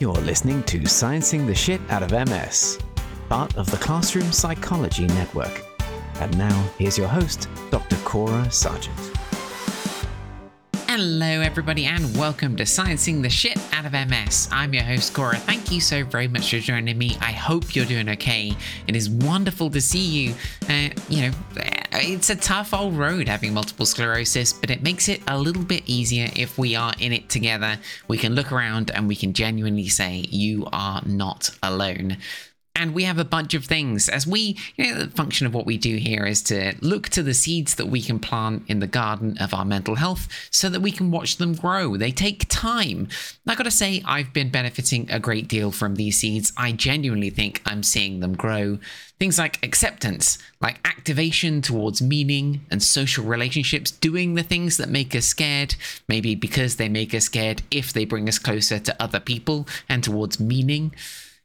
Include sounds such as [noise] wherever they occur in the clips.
You're listening to Sciencing the Shit Out of MS, part of the Classroom Psychology Network. And now, here's your host, Dr. Cora Sargent. Hello, everybody, and welcome to Sciencing the Shit Out of MS. I'm your host, Cora. Thank you so very much for joining me. I hope you're doing okay. It is wonderful to see you. Uh, you know, it's a tough old road having multiple sclerosis, but it makes it a little bit easier if we are in it together. We can look around and we can genuinely say, You are not alone. And we have a bunch of things as we, you know, the function of what we do here is to look to the seeds that we can plant in the garden of our mental health so that we can watch them grow. They take time. I gotta say, I've been benefiting a great deal from these seeds. I genuinely think I'm seeing them grow. Things like acceptance, like activation towards meaning and social relationships, doing the things that make us scared, maybe because they make us scared if they bring us closer to other people and towards meaning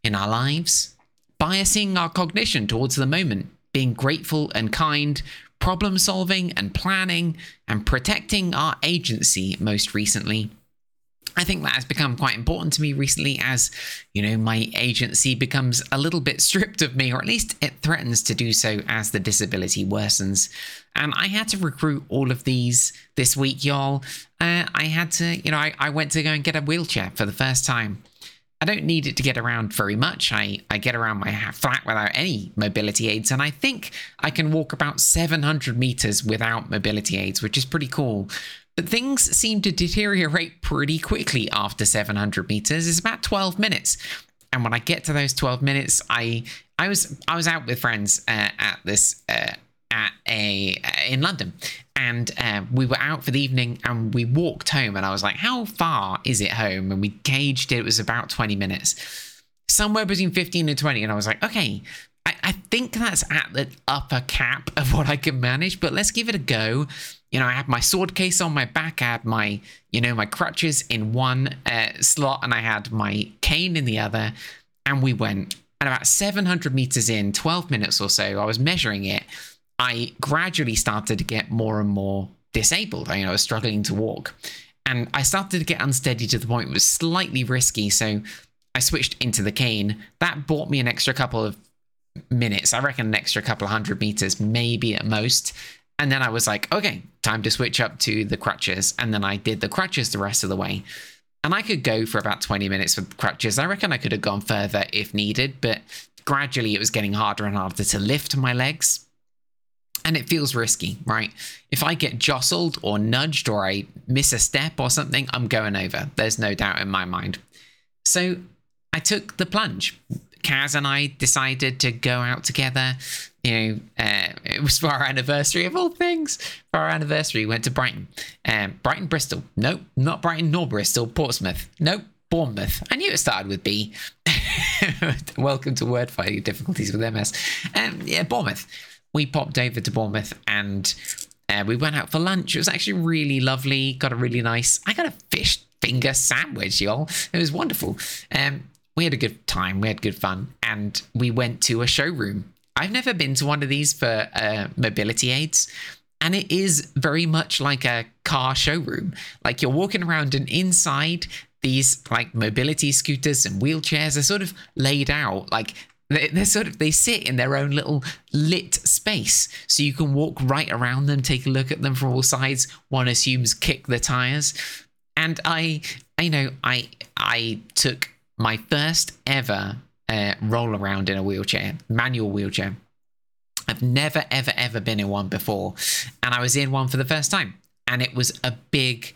in our lives biasing our cognition towards the moment, being grateful and kind, problem solving and planning, and protecting our agency most recently. I think that has become quite important to me recently as, you know, my agency becomes a little bit stripped of me, or at least it threatens to do so as the disability worsens. And I had to recruit all of these this week, y'all. Uh, I had to, you know, I, I went to go and get a wheelchair for the first time. I don't need it to get around very much. I, I get around my flat without any mobility aids, and I think I can walk about 700 meters without mobility aids, which is pretty cool. But things seem to deteriorate pretty quickly after 700 meters. It's about 12 minutes. And when I get to those 12 minutes, I I was I was out with friends uh, at this uh, at a uh, in London, and uh, we were out for the evening and we walked home and i was like how far is it home? And we gauged it it was about 20 minutes. Somewhere between 15 and 20 and i was like okay I, I think that's at the upper cap of what i can manage but let's give it a go. You know i had my sword case on my back. I had my you know my crutches in one uh, slot and i had my cane in the other. And we went and about 700 meters in 12 minutes or so. I was measuring it I gradually started to get more and more disabled. I, you know, I was struggling to walk. And I started to get unsteady to the point it was slightly risky. So I switched into the cane. That bought me an extra couple of minutes. I reckon an extra couple of hundred meters, maybe at most. And then I was like, okay, time to switch up to the crutches. And then I did the crutches the rest of the way. And I could go for about 20 minutes with crutches. I reckon I could have gone further if needed, but gradually it was getting harder and harder to lift my legs and it feels risky, right? If I get jostled or nudged or I miss a step or something, I'm going over. There's no doubt in my mind. So I took the plunge. Kaz and I decided to go out together. You know, uh, it was for our anniversary of all things. For our anniversary, we went to Brighton. Um, Brighton, Bristol. Nope, not Brighton nor Bristol. Portsmouth. Nope, Bournemouth. I knew it started with B. [laughs] Welcome to word fighting difficulties with MS. Um, yeah, Bournemouth we popped over to Bournemouth and uh, we went out for lunch. It was actually really lovely. Got a really nice. I got a fish finger sandwich, y'all. It was wonderful. Um, we had a good time. We had good fun, and we went to a showroom. I've never been to one of these for uh, mobility aids, and it is very much like a car showroom. Like you're walking around, and inside these like mobility scooters and wheelchairs are sort of laid out like they, they're sort of they sit in their own little lit space, so you can walk right around them, take a look at them from all sides. One assumes kick the tires, and I, I know I I took my first ever uh, roll around in a wheelchair, manual wheelchair. I've never ever ever been in one before, and I was in one for the first time, and it was a big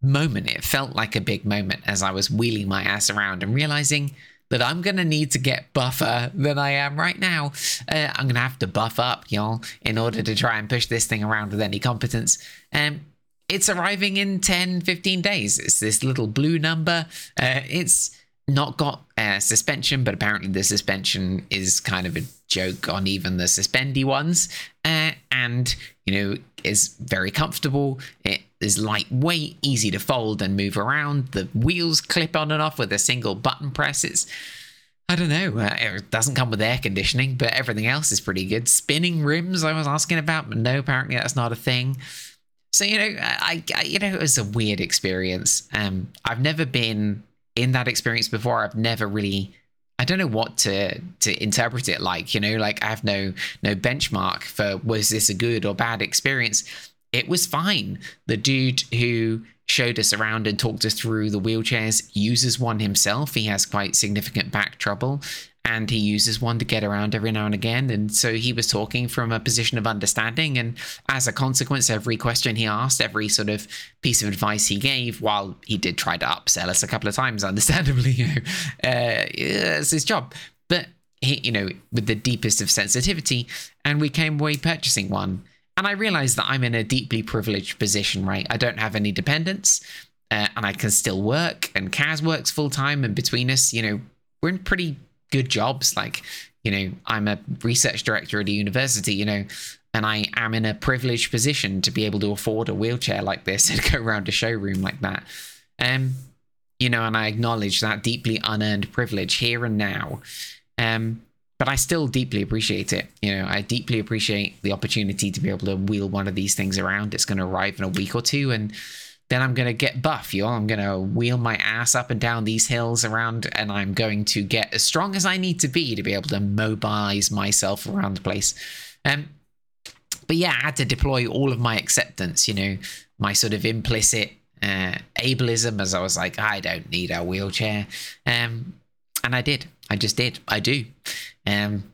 moment. It felt like a big moment as I was wheeling my ass around and realizing that I'm going to need to get buffer than I am right now. Uh, I'm going to have to buff up, y'all, in order to try and push this thing around with any competence. Um, it's arriving in 10, 15 days. It's this little blue number. Uh, it's not got uh, suspension, but apparently the suspension is kind of a joke on even the suspendy ones. Uh, and, you know, is very comfortable. It is lightweight, easy to fold and move around. The wheels clip on and off with a single button press. It's, I don't know, uh, it doesn't come with air conditioning, but everything else is pretty good. Spinning rims, I was asking about, but no, apparently that's not a thing. So you know, I, I you know, it was a weird experience. Um, I've never been in that experience before. I've never really I don't know what to to interpret it like, you know, like I have no no benchmark for was this a good or bad experience. It was fine. The dude who showed us around and talked us through the wheelchairs uses one himself. He has quite significant back trouble and he uses one to get around every now and again. And so he was talking from a position of understanding. And as a consequence, every question he asked, every sort of piece of advice he gave, while he did try to upsell us a couple of times, [laughs] understandably, you know, uh, it's his job. But he, you know, with the deepest of sensitivity, and we came away purchasing one. And I realize that I'm in a deeply privileged position, right? I don't have any dependents. Uh, and I can still work, and Kaz works full time, and between us, you know, we're in pretty good jobs. Like, you know, I'm a research director at a university, you know, and I am in a privileged position to be able to afford a wheelchair like this [laughs] and go around a showroom like that. Um, you know, and I acknowledge that deeply unearned privilege here and now. Um, but I still deeply appreciate it. You know, I deeply appreciate the opportunity to be able to wheel one of these things around. It's going to arrive in a week or two, and then I'm going to get buff, y'all. I'm going to wheel my ass up and down these hills around, and I'm going to get as strong as I need to be to be able to mobilize myself around the place. Um, but yeah, I had to deploy all of my acceptance, you know, my sort of implicit uh, ableism, as I was like, I don't need a wheelchair. Um, and I did. I just did. I do. Um,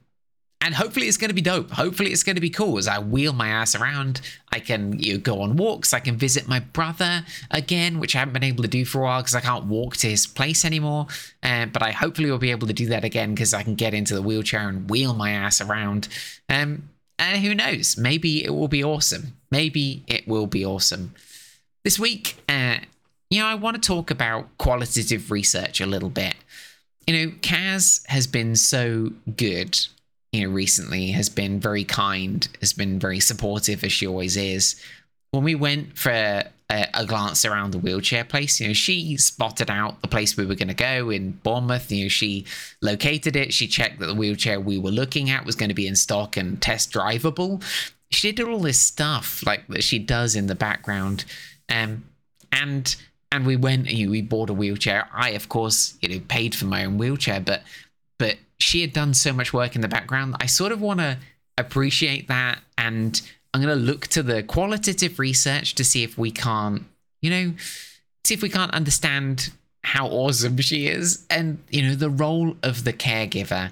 and hopefully it's going to be dope. Hopefully it's going to be cool as I wheel my ass around. I can you know, go on walks. I can visit my brother again, which I haven't been able to do for a while because I can't walk to his place anymore. Uh, but I hopefully will be able to do that again because I can get into the wheelchair and wheel my ass around. Um, and who knows? Maybe it will be awesome. Maybe it will be awesome. This week, uh, you know, I want to talk about qualitative research a little bit. You know, Kaz has been so good you know, recently has been very kind, has been very supportive as she always is. When we went for a, a glance around the wheelchair place, you know, she spotted out the place we were going to go in Bournemouth. You know, she located it. She checked that the wheelchair we were looking at was going to be in stock and test drivable. She did all this stuff like that she does in the background, um, and and we went. We bought a wheelchair. I, of course, you know, paid for my own wheelchair, but but she had done so much work in the background. I sort of want to appreciate that. And I'm going to look to the qualitative research to see if we can't, you know, see if we can't understand how awesome she is and, you know, the role of the caregiver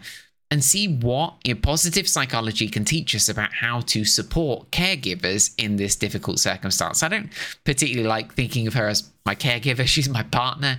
and see what positive psychology can teach us about how to support caregivers in this difficult circumstance. I don't particularly like thinking of her as my caregiver, [laughs] she's my partner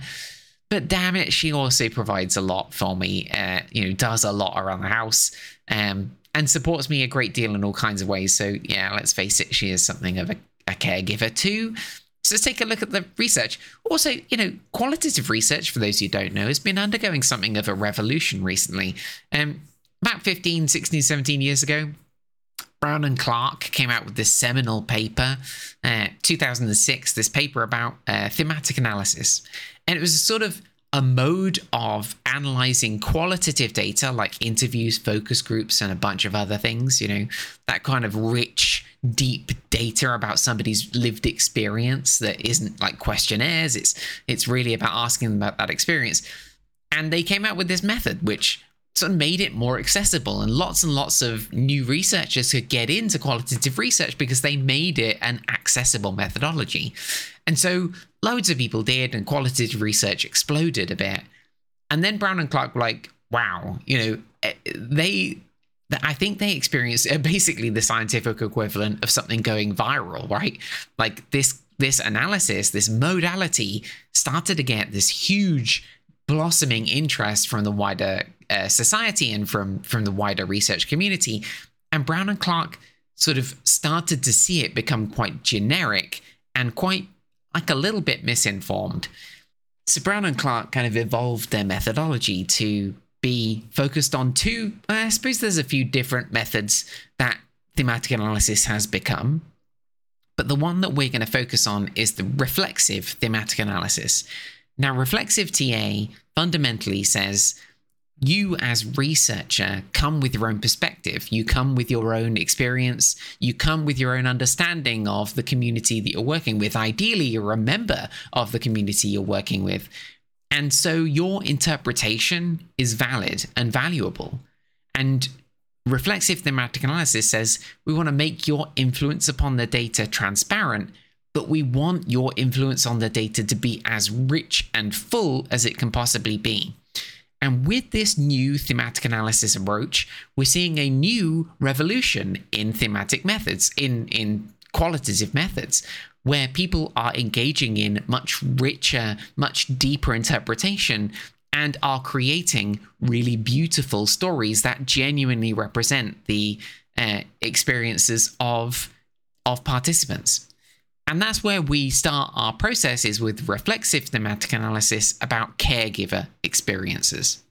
but damn it, she also provides a lot for me. Uh, you know, does a lot around the house, um, and supports me a great deal in all kinds of ways. So yeah, let's face it, she is something of a, a caregiver too. So let's take a look at the research. Also, you know, qualitative research, for those who don't know, has been undergoing something of a revolution recently. Um, about 15, 16, 17 years ago, Braun and Clarke came out with this seminal paper, uh, 2006, this paper about uh, thematic analysis. And it was a sort of a mode of analyzing qualitative data like interviews, focus groups, and a bunch of other things, you know, that kind of rich, deep data about somebody's lived experience that isn't like questionnaires. It's it's really about asking them about that experience. And they came out with this method, which sort of made it more accessible and lots and lots of new researchers could get into qualitative research because they made it an accessible methodology and so loads of people did, and qualitative research exploded a bit. And then Braun and Clarke were like, wow, you know, eh, they I think they experienced eh, basically the scientific equivalent of something going viral, right? Like this this analysis, this modality started to get this huge blossoming interest from the wider uh, society and from from the wider research community. And Braun and Clarke sort of started to see it become quite generic and quite like a little bit misinformed. So Braun and Clarke kind of evolved their methodology to be focused on two. I suppose there's a few different methods that thematic analysis has become. But the one that we're going to focus on is the reflexive thematic analysis. Now, reflexive TA fundamentally says you as researcher come with your own perspective you come with your own experience you come with your own understanding of the community that you're working with ideally you're a member of the community you're working with And so your interpretation is valid and valuable. And reflexive thematic analysis says we want to make your influence upon the data transparent, but we want your influence on the data to be as rich and full as it can possibly be. And with this new thematic analysis approach, we're seeing a new revolution in thematic methods, in, in qualitative methods, where people are engaging in much richer, much deeper interpretation and are creating really beautiful stories that genuinely represent the uh, experiences of, of participants. And that's where we start our processes with reflexive thematic analysis about caregiver experiences.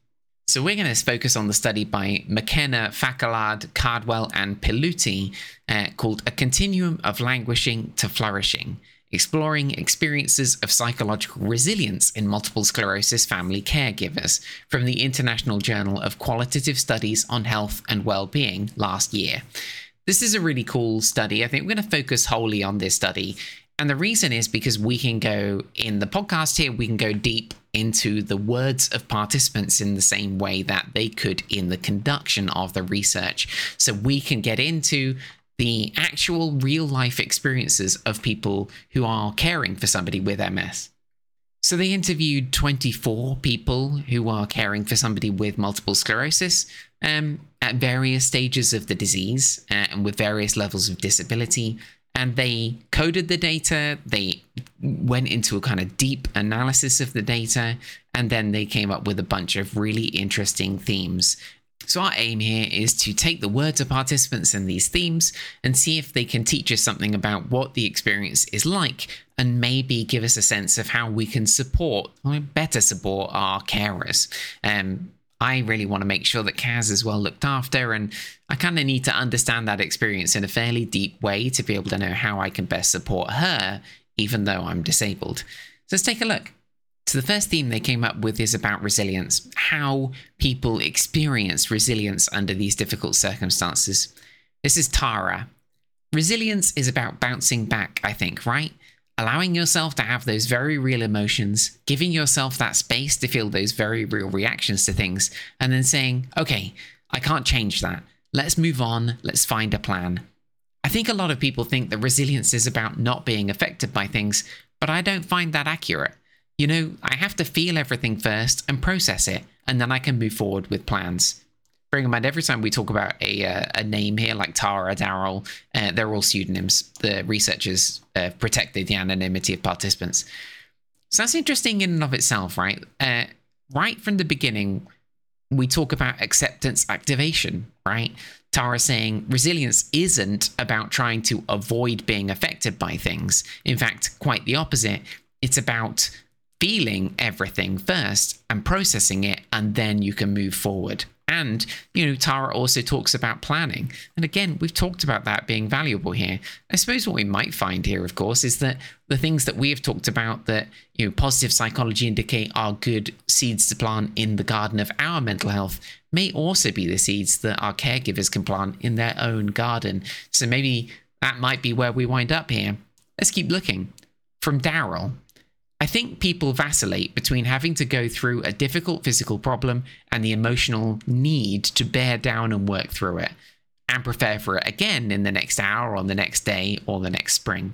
So we're going to focus on the study by McKenna, Fakolade, Cardwell, and Pilutti uh, called A Continuum of Languishing to Flourishing, exploring experiences of psychological resilience in multiple sclerosis family caregivers from the International Journal of Qualitative Studies on Health and Well-being last year. This is a really cool study. I think we're going to focus wholly on this study. And the reason is because we can go in the podcast here, we can go deep into the words of participants in the same way that they could in the conduction of the research. So we can get into the actual real life experiences of people who are caring for somebody with MS. So they interviewed 24 people who are caring for somebody with multiple sclerosis um, at various stages of the disease uh, and with various levels of disability. And they coded the data, they went into a kind of deep analysis of the data, and then they came up with a bunch of really interesting themes. So, our aim here is to take the words of participants and these themes and see if they can teach us something about what the experience is like and maybe give us a sense of how we can support, or better support our carers. Um, I really want to make sure that Kaz is well looked after, and I kind of need to understand that experience in a fairly deep way to be able to know how I can best support her, even though I'm disabled. So let's take a look. So, the first theme they came up with is about resilience, how people experience resilience under these difficult circumstances. This is Tara. Resilience is about bouncing back, I think, right? Allowing yourself to have those very real emotions, giving yourself that space to feel those very real reactions to things, and then saying, okay, I can't change that. Let's move on. Let's find a plan. I think a lot of people think that resilience is about not being affected by things, but I don't find that accurate. You know, I have to feel everything first and process it, and then I can move forward with plans in mind every time we talk about a uh, a name here like Tara, Daryl, uh, they're all pseudonyms. The researchers uh, protected the anonymity of participants. So that's interesting in and of itself, right? Uh, right from the beginning, we talk about acceptance activation, right? Tara saying resilience isn't about trying to avoid being affected by things. In fact, quite the opposite. It's about feeling everything first and processing it, and then you can move forward. And, you know, Tara also talks about planning. And again, we've talked about that being valuable here. I suppose what we might find here, of course, is that the things that we have talked about that, you know, positive psychology indicate are good seeds to plant in the garden of our mental health may also be the seeds that our caregivers can plant in their own garden. So maybe that might be where we wind up here. Let's keep looking. From Daryl, I think people vacillate between having to go through a difficult physical problem and the emotional need to bear down and work through it, and prepare for it again in the next hour on the next day or the next spring.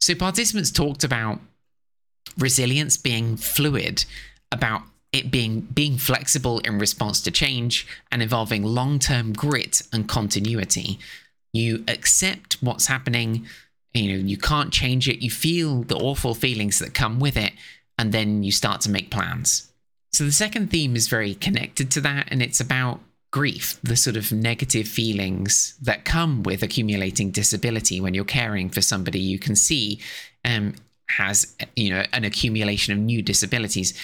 So, participants talked about resilience being fluid, about it being being flexible in response to change and involving long-term grit and continuity. You accept what's happening you know you can't change it. You feel the awful feelings that come with it and then you start to make plans. So the second theme is very connected to that and it's about grief the sort of negative feelings that come with accumulating disability when you're caring for somebody you can see um, has you know an accumulation of new disabilities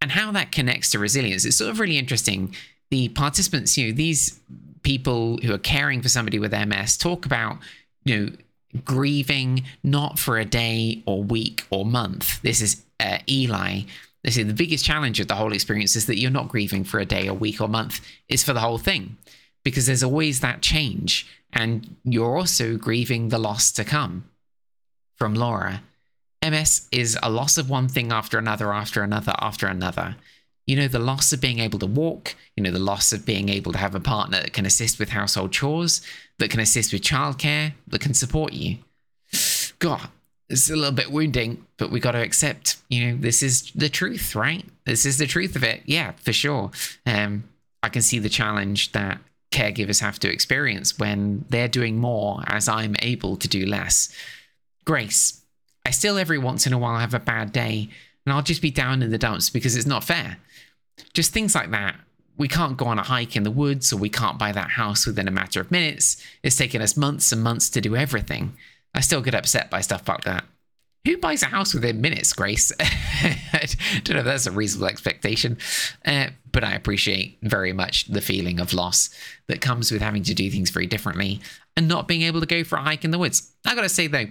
and how that connects to resilience. It's sort of really interesting. The participants you know these people who are caring for somebody with ms talk about you know grieving not for a day or week or month. This is uh, Eli. This is the biggest challenge of the whole experience is that you're not grieving for a day or week or month. It's for the whole thing because there's always that change. And you're also grieving the loss to come from Laura. MS is a loss of one thing after another, after another, after another. You know, the loss of being able to walk, you know, the loss of being able to have a partner that can assist with household chores, that can assist with childcare, that can support you. God, it's a little bit wounding, but we got to accept, you know, this is the truth, right? This is the truth of it. Yeah, for sure. Um, I can see the challenge that caregivers have to experience when they're doing more as I'm able to do less. Grace, I still every once in a while have a bad day and I'll just be down in the dumps because it's not fair. Just things like that. We can't go on a hike in the woods or we can't buy that house within a matter of minutes. It's taken us months and months to do everything. I still get upset by stuff like that. Who buys a house within minutes, Grace? [laughs] I don't know if that's a reasonable expectation, uh, but I appreciate very much the feeling of loss that comes with having to do things very differently and not being able to go for a hike in the woods. I gotta say though,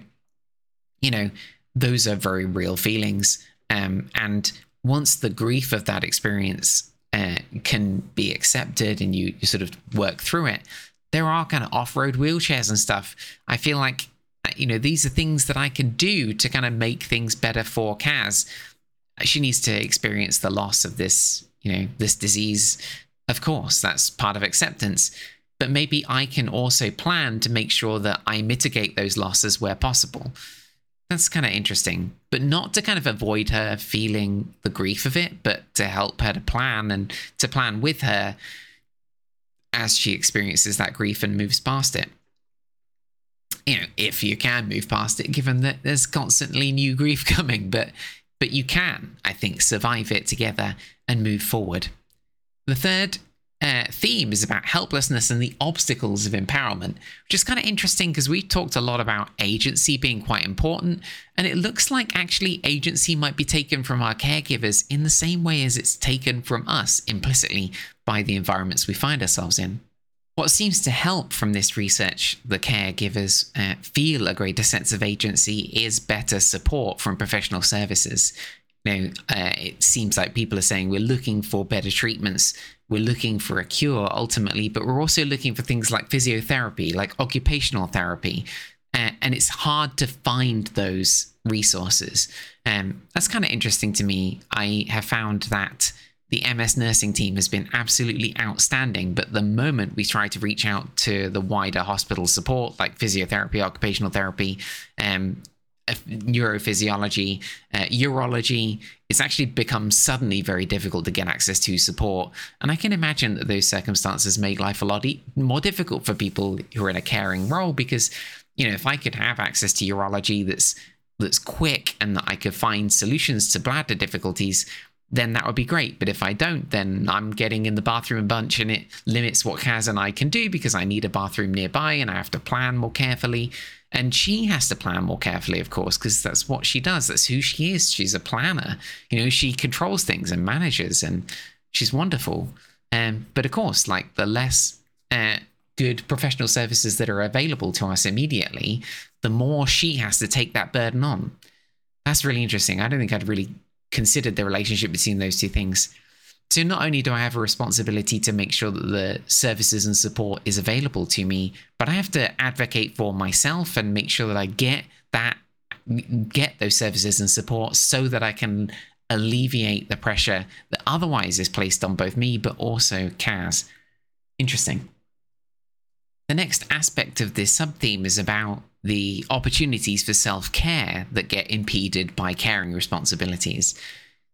you know, those are very real feelings. Um, and once the grief of that experience uh, can be accepted and you, you sort of work through it, there are kind of off road wheelchairs and stuff. I feel like, uh, you know, these are things that I can do to kind of make things better for Kaz. She needs to experience the loss of this, you know, this disease. Of course, that's part of acceptance. But maybe I can also plan to make sure that I mitigate those losses where possible. That's kind of interesting, but not to kind of avoid her feeling the grief of it, but to help her to plan and to plan with her as she experiences that grief and moves past it. You know, if you can move past it, given that there's constantly new grief [laughs] coming, but but you can, I think, survive it together and move forward. The third uh, theme is about helplessness and the obstacles of empowerment, which is kind of interesting because we talked a lot about agency being quite important, and it looks like actually agency might be taken from our caregivers in the same way as it's taken from us implicitly by the environments we find ourselves in. What seems to help from this research, the caregivers uh, feel a greater sense of agency, is better support from professional services. You know, uh, it seems like people are saying we're looking for better treatments we're looking for a cure ultimately, but we're also looking for things like physiotherapy, like occupational therapy. Uh, and it's hard to find those resources. Um, that's kind of interesting to me. I have found that the MS nursing team has been absolutely outstanding, but the moment we try to reach out to the wider hospital support, like physiotherapy, occupational therapy, um, neurophysiology, uh, urology, it's actually become suddenly very difficult to get access to support. And I can imagine that those circumstances make life a lot e- more difficult for people who are in a caring role because, you know, if I could have access to urology that's that's quick and that I could find solutions to bladder difficulties, then that would be great. But if I don't, then I'm getting in the bathroom a bunch and it limits what Kaz and I can do because I need a bathroom nearby and I have to plan more carefully. And she has to plan more carefully, of course, because that's what she does. That's who she is. She's a planner. You know, she controls things and manages, and she's wonderful. Um, but of course, like the less uh, good professional services that are available to us immediately, the more she has to take that burden on. That's really interesting. I don't think I'd really considered the relationship between those two things. So not only do I have a responsibility to make sure that the services and support is available to me, but I have to advocate for myself and make sure that I get that get those services and support so that I can alleviate the pressure that otherwise is placed on both me but also Kaz. Interesting. The next aspect of this sub theme is about the opportunities for self care that get impeded by caring responsibilities.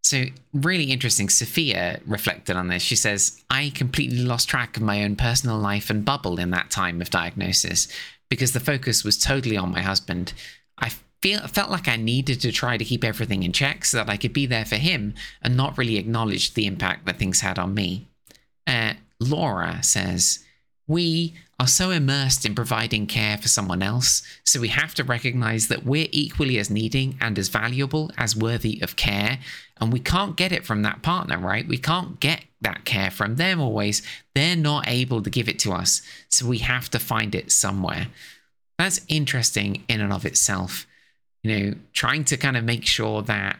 So, really interesting. Sophia reflected on this. She says, I completely lost track of my own personal life and bubble in that time of diagnosis because the focus was totally on my husband. I feel, felt like I needed to try to keep everything in check so that I could be there for him and not really acknowledge the impact that things had on me. Uh, Laura says, We are so immersed in providing care for someone else, so we have to recognize that we're equally as needing and as valuable as worthy of care. And we can't get it from that partner, right? We can't get that care from them always. They're not able to give it to us, so we have to find it somewhere. That's interesting in and of itself. You know, trying to kind of make sure that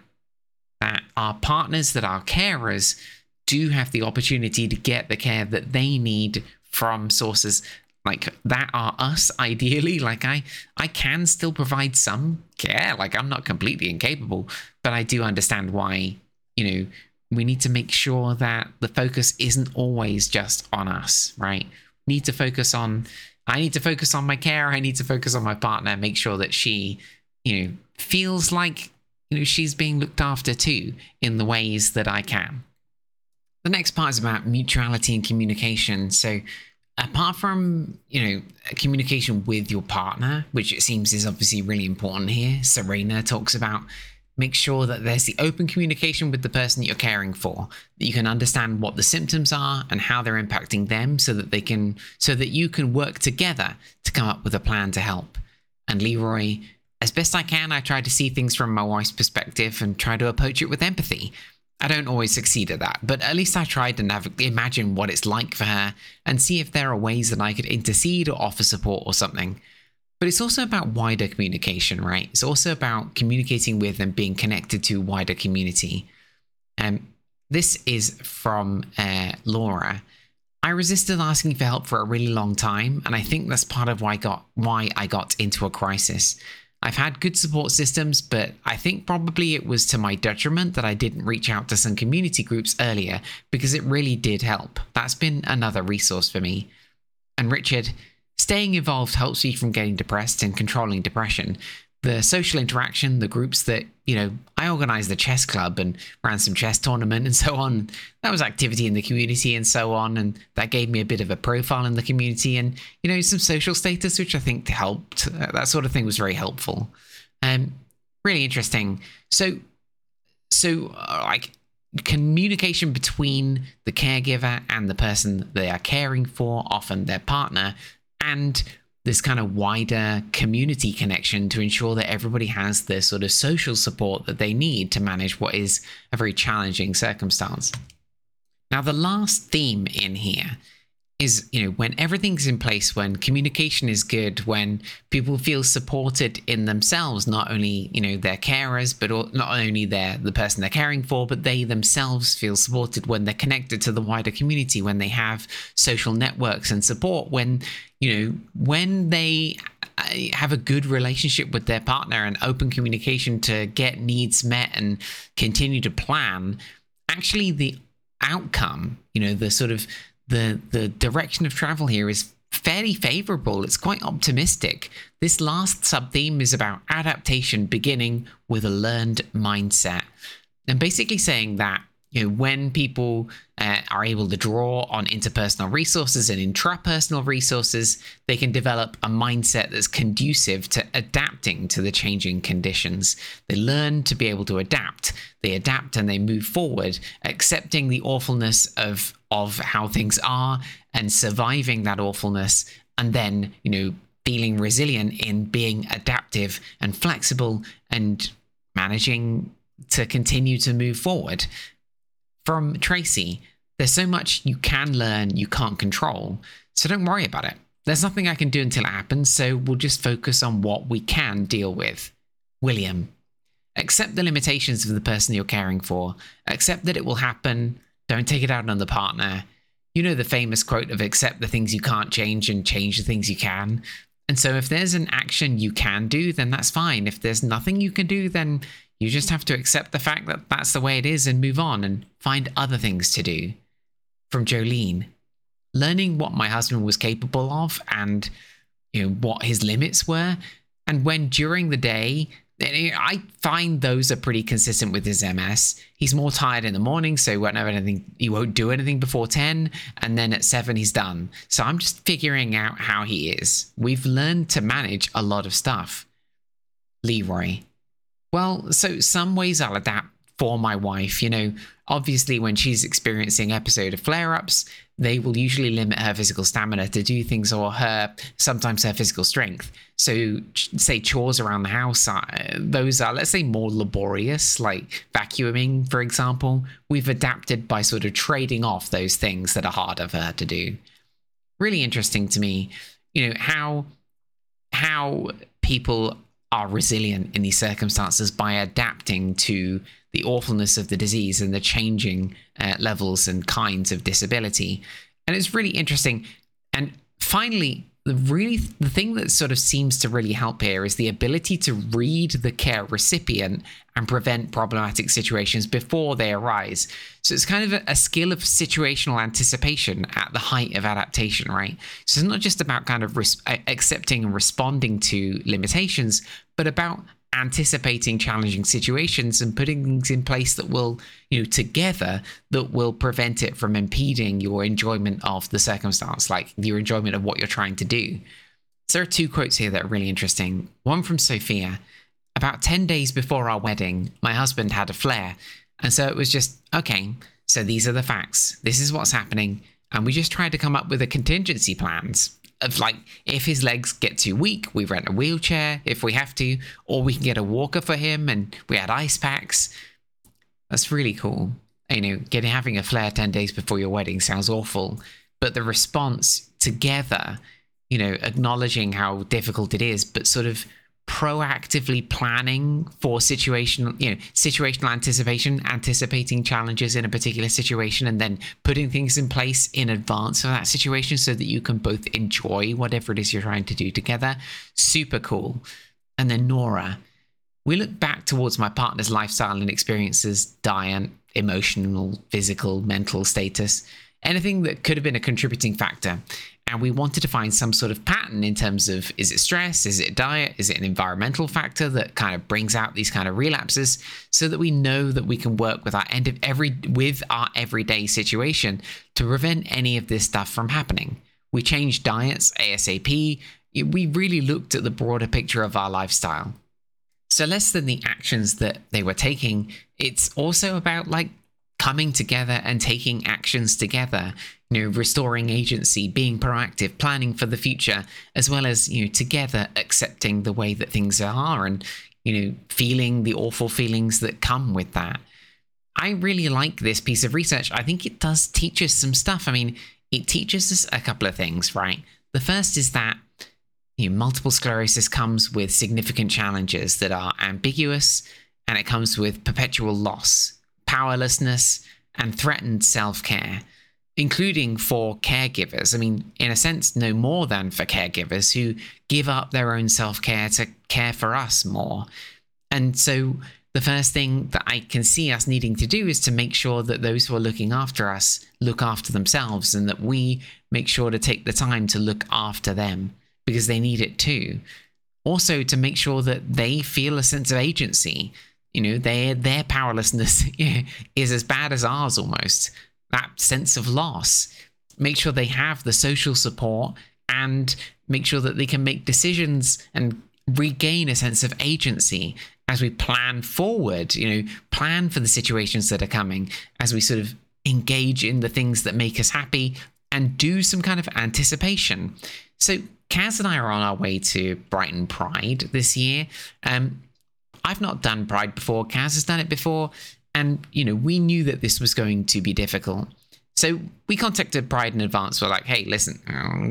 that our partners, that our carers, do have the opportunity to get the care that they need from sources like that are us ideally. Like i i can still provide some care. Like i'm not completely incapable but i do understand why you know we need to make sure that the focus isn't always just on us right? We need to focus on i need to focus on my care. I need to focus on my partner make sure that she you know feels like you know she's being looked after too in the ways that i can the next part is about mutuality and communication. So apart from you know communication with your partner which it seems is obviously really important here serena talks about make sure that there's the open communication with the person that you're caring for that you can understand what the symptoms are and how they're impacting them so that they can so that you can work together to come up with a plan to help. And leroy as best i can i try to see things from my wife's perspective and try to approach it with empathy I don't always succeed at that, but at least I tried to nav- imagine what it's like for her and see if there are ways that I could intercede or offer support or something. But it's also about wider communication, right? It's also about communicating with and being connected to wider community. Um, this is from uh, Laura. I resisted asking for help for a really long time, and I think that's part of why I got why I got into a crisis. I've had good support systems, but I think probably it was to my detriment that I didn't reach out to some community groups earlier because it really did help. That's been another resource for me. And Richard, staying involved helps me from getting depressed and controlling depression the social interaction, the groups that, you know, I organized the chess club and ran some chess tournament and [laughs] so on. That was activity in the community and so on. And that gave me a bit of a profile in the community and, you know, some social status, which I think helped. That sort of thing was very helpful. Um, really interesting. So, so uh, like communication between the caregiver and the person they are caring for, often their partner, and this kind of wider community connection to ensure that everybody has the sort of social support that they need to manage what is a very challenging circumstance. Now, the last theme in here is you know when everything's in place when communication is good when people feel supported in themselves not only you know their carers but not only their the person they're caring for but they themselves feel supported when they're connected to the wider community when they have social networks and support when you know when they uh, have a good relationship with their partner and open communication to get needs met and continue to plan actually the outcome you know the sort of the the direction of travel here is fairly favorable. It's quite optimistic. This last sub theme is about adaptation beginning with a learned mindset. And basically saying that you know when people uh, are able to draw on interpersonal resources and intrapersonal resources they can develop a mindset that's conducive to adapting to the changing conditions. They learn to be able to adapt. They adapt and they move forward accepting the awfulness of of how things are and surviving that awfulness and then you know feeling resilient in being adaptive and flexible and managing to continue to move forward from Tracy, there's so much you can learn you can't control, so don't worry about it. There's nothing I can do until it happens, so we'll just focus on what we can deal with. William, accept the limitations of the person you're caring for, accept that it will happen, don't take it out on the partner. You know the famous quote of accept the things you can't change and change the things you can. And so if there's an action you can do, then that's fine. If there's nothing you can do, then you just have to accept the fact that that's the way it is and move on and find other things to do. From Jolene, learning what my husband was capable of and you know what his limits were, and when during the day I find those are pretty consistent with his MS. He's more tired in the morning, so he won't have anything. He won't do anything before ten, and then at seven he's done. So I'm just figuring out how he is. We've learned to manage a lot of stuff. Leroy, well, so some ways I'll adapt for my wife. You know, obviously, when she's experiencing episode of flare ups, they will usually limit her physical stamina to do things or her sometimes her physical strength. So, say chores around the house, uh, those are let's say more laborious, like vacuuming, for example. We've adapted by sort of trading off those things that are harder for her to do. Really interesting to me, you know how how people are resilient in these circumstances by adapting to the awfulness of the disease and the changing uh, levels and kinds of disability. And it's really interesting. And finally, the really the thing that sort of seems to really help here is the ability to read the care recipient and prevent problematic situations before they arise. So it's kind of a, skill of situational anticipation at the height of adaptation, right? So it's not just about kind of res- accepting and responding to limitations, but about anticipating challenging situations and putting things in place that will, you know, together that will prevent it from impeding your enjoyment of the circumstance, like your enjoyment of what you're trying to do. So there are two quotes here that are really interesting. One from Sophia. About 10 days before our wedding, my husband had a flare. And so it was just, okay, so these are the facts. This is what's happening. And we just tried to come up with a contingency plans of like if his legs get too weak, we rent a wheelchair if we have to, or we can get a walker for him, and we had ice packs. That's really cool. You know, getting having a flare ten days before your wedding sounds awful, but the response together, you know, acknowledging how difficult it is, but sort of proactively planning for situational, you know, situational anticipation, anticipating challenges in a particular situation, and then putting things in place in advance of that situation so that you can both enjoy whatever it is you're trying to do together. Super cool. And then Nora, we look back towards my partner's lifestyle and experiences, diet, emotional, physical, mental status, anything that could have been a contributing factor and we wanted to find some sort of pattern in terms of is it stress? Is it diet? Is it an environmental factor that kind of brings out these kind of relapses so that we know that we can work with our end of every with our everyday situation to prevent any of this stuff from happening? We changed diets asap we really looked at the broader picture of our lifestyle. So less than the actions that they were taking it's also about like coming together and taking actions together you know restoring agency being proactive planning for the future as well as you know together accepting the way that things are and you know feeling the awful feelings that come with that. I really like this piece of research. I think it does teach us some stuff. I mean it teaches us a couple of things right? The first is that you know, multiple sclerosis comes with significant challenges that are ambiguous and it comes with perpetual loss powerlessness, and threatened self care, including for caregivers. I mean, in a sense, no more than for caregivers who give up their own self care to care for us more. And so, the first thing that I can see us needing to do is to make sure that those who are looking after us look after themselves and that we make sure to take the time to look after them because they need it too. Also, to make sure that they feel a sense of agency you know, their their powerlessness [laughs] is as bad as ours almost. That sense of loss. Make sure they have the social support and make sure that they can make decisions and regain a sense of agency as we plan forward, you know, plan for the situations that are coming, as we sort of engage in the things that make us happy and do some kind of anticipation. So, Kaz and I are on our way to Brighton Pride this year. Um, I've not done Pride before. Kaz has done it before. And, you know, we knew that this was going to be difficult. So we contacted Pride in advance. We're like, hey, listen,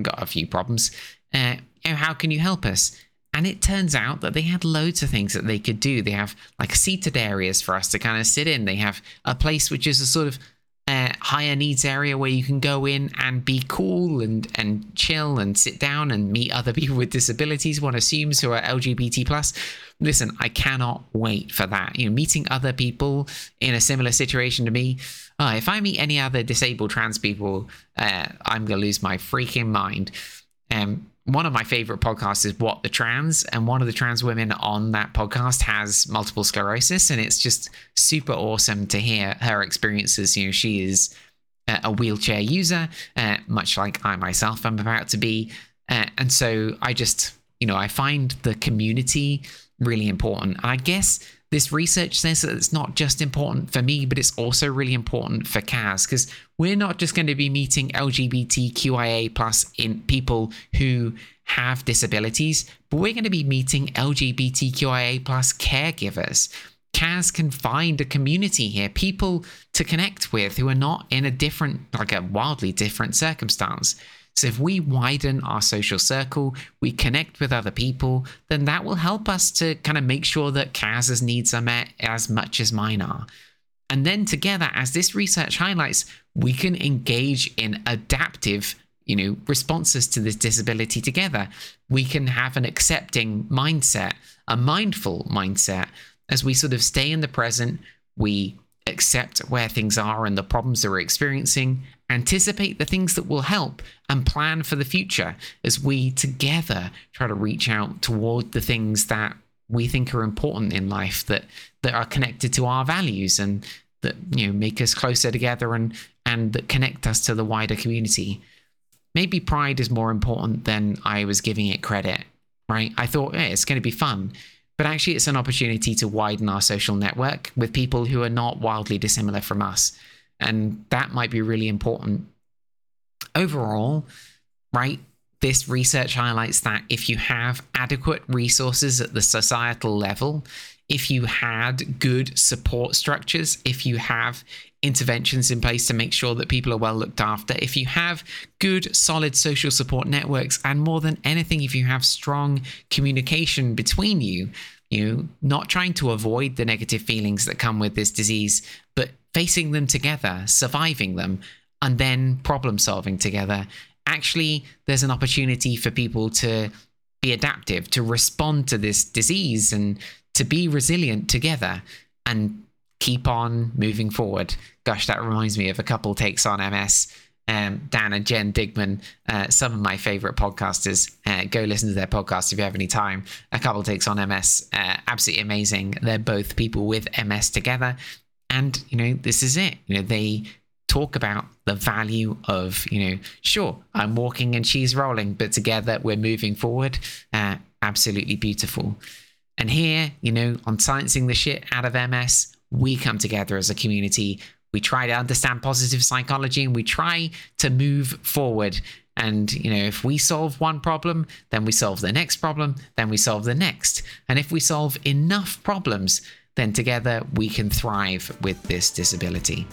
got a few problems. Uh, how can you help us? And it turns out that they had loads of things that they could do. They have like seated areas for us to kind of sit in. They have a place which is a sort of uh, higher needs area where you can go in and be cool and and chill and sit down and meet other [laughs] people with disabilities. One assumes who are LGBT plus. Listen, I cannot wait for that. You know, meeting other people in a similar situation to me. Uh, if I meet any other disabled trans people, uh, I'm gonna lose my freaking mind. Um, one of my favorite podcasts is What the Trans, and one of the trans women on that podcast has multiple sclerosis, and it's just super awesome to hear her experiences. You know, she is a wheelchair user, uh, much like I myself am about to be, uh, and so I just, you know, I find the community really important. And I guess this research says that it's not just important for me, but it's also really important for Kaz because we're not just going to be meeting LGBTQIA plus in people who have disabilities, but we're going to be meeting LGBTQIA plus caregivers. Kaz can find a community here, people to connect with who are not in a different, like a wildly different circumstance. So if we widen our social circle, we connect with other people, then that will help us to kind of make sure that Kaz's needs are met as much as mine are. And then together, as this research highlights, we can engage in adaptive you know, responses to this disability together. We can have an accepting mindset, a mindful mindset, as we sort of stay in the present. We accept where things are and the problems that we're experiencing, anticipate the things that will help, and plan for the future as we together try to reach out toward the things that we think are important in life that that are connected to our values and that you know make us closer together and and that connect us to the wider community. Maybe pride is more important than I was giving it credit, right? I thought hey, it's going to be fun, but actually it's an opportunity to widen our social network with people who are not wildly dissimilar from us, and that might be really important. Overall, right? This research highlights that if you have adequate resources at the societal level, if you had good support structures, if you have interventions in place to make sure that people are well looked after, if you have good, solid social support networks, and more than anything, if you have strong communication between you, you know, not trying to avoid the negative feelings that come with this disease, but facing them together, surviving them, and then problem solving together. Actually, there's an opportunity for people to be adaptive, to respond to this disease and to be resilient together and keep on moving forward. Gosh, that reminds me of a couple takes on MS. Um, Dan and Jen Digmann, uh, some of my favorite podcasters. Uh, go listen to their podcast if you have any time. A couple takes on MS, uh, absolutely amazing. They're both people with MS together, and you know this is it. You know they talk about the value of you know sure I'm walking and she's rolling, but together we're moving forward. Uh, absolutely beautiful. And here, you know, on sciencing the shit out of MS, we come together as a community. We try to understand positive psychology and we try to move forward. And, you know, if we solve one problem, then we solve the next problem, then we solve the next. And if we solve enough problems, then together we can thrive with this disability.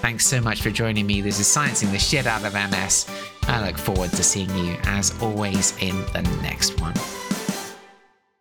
Thanks so much for joining me. This is Sciencing the Shit Out of MS. I look forward to seeing you, as always, in the next one.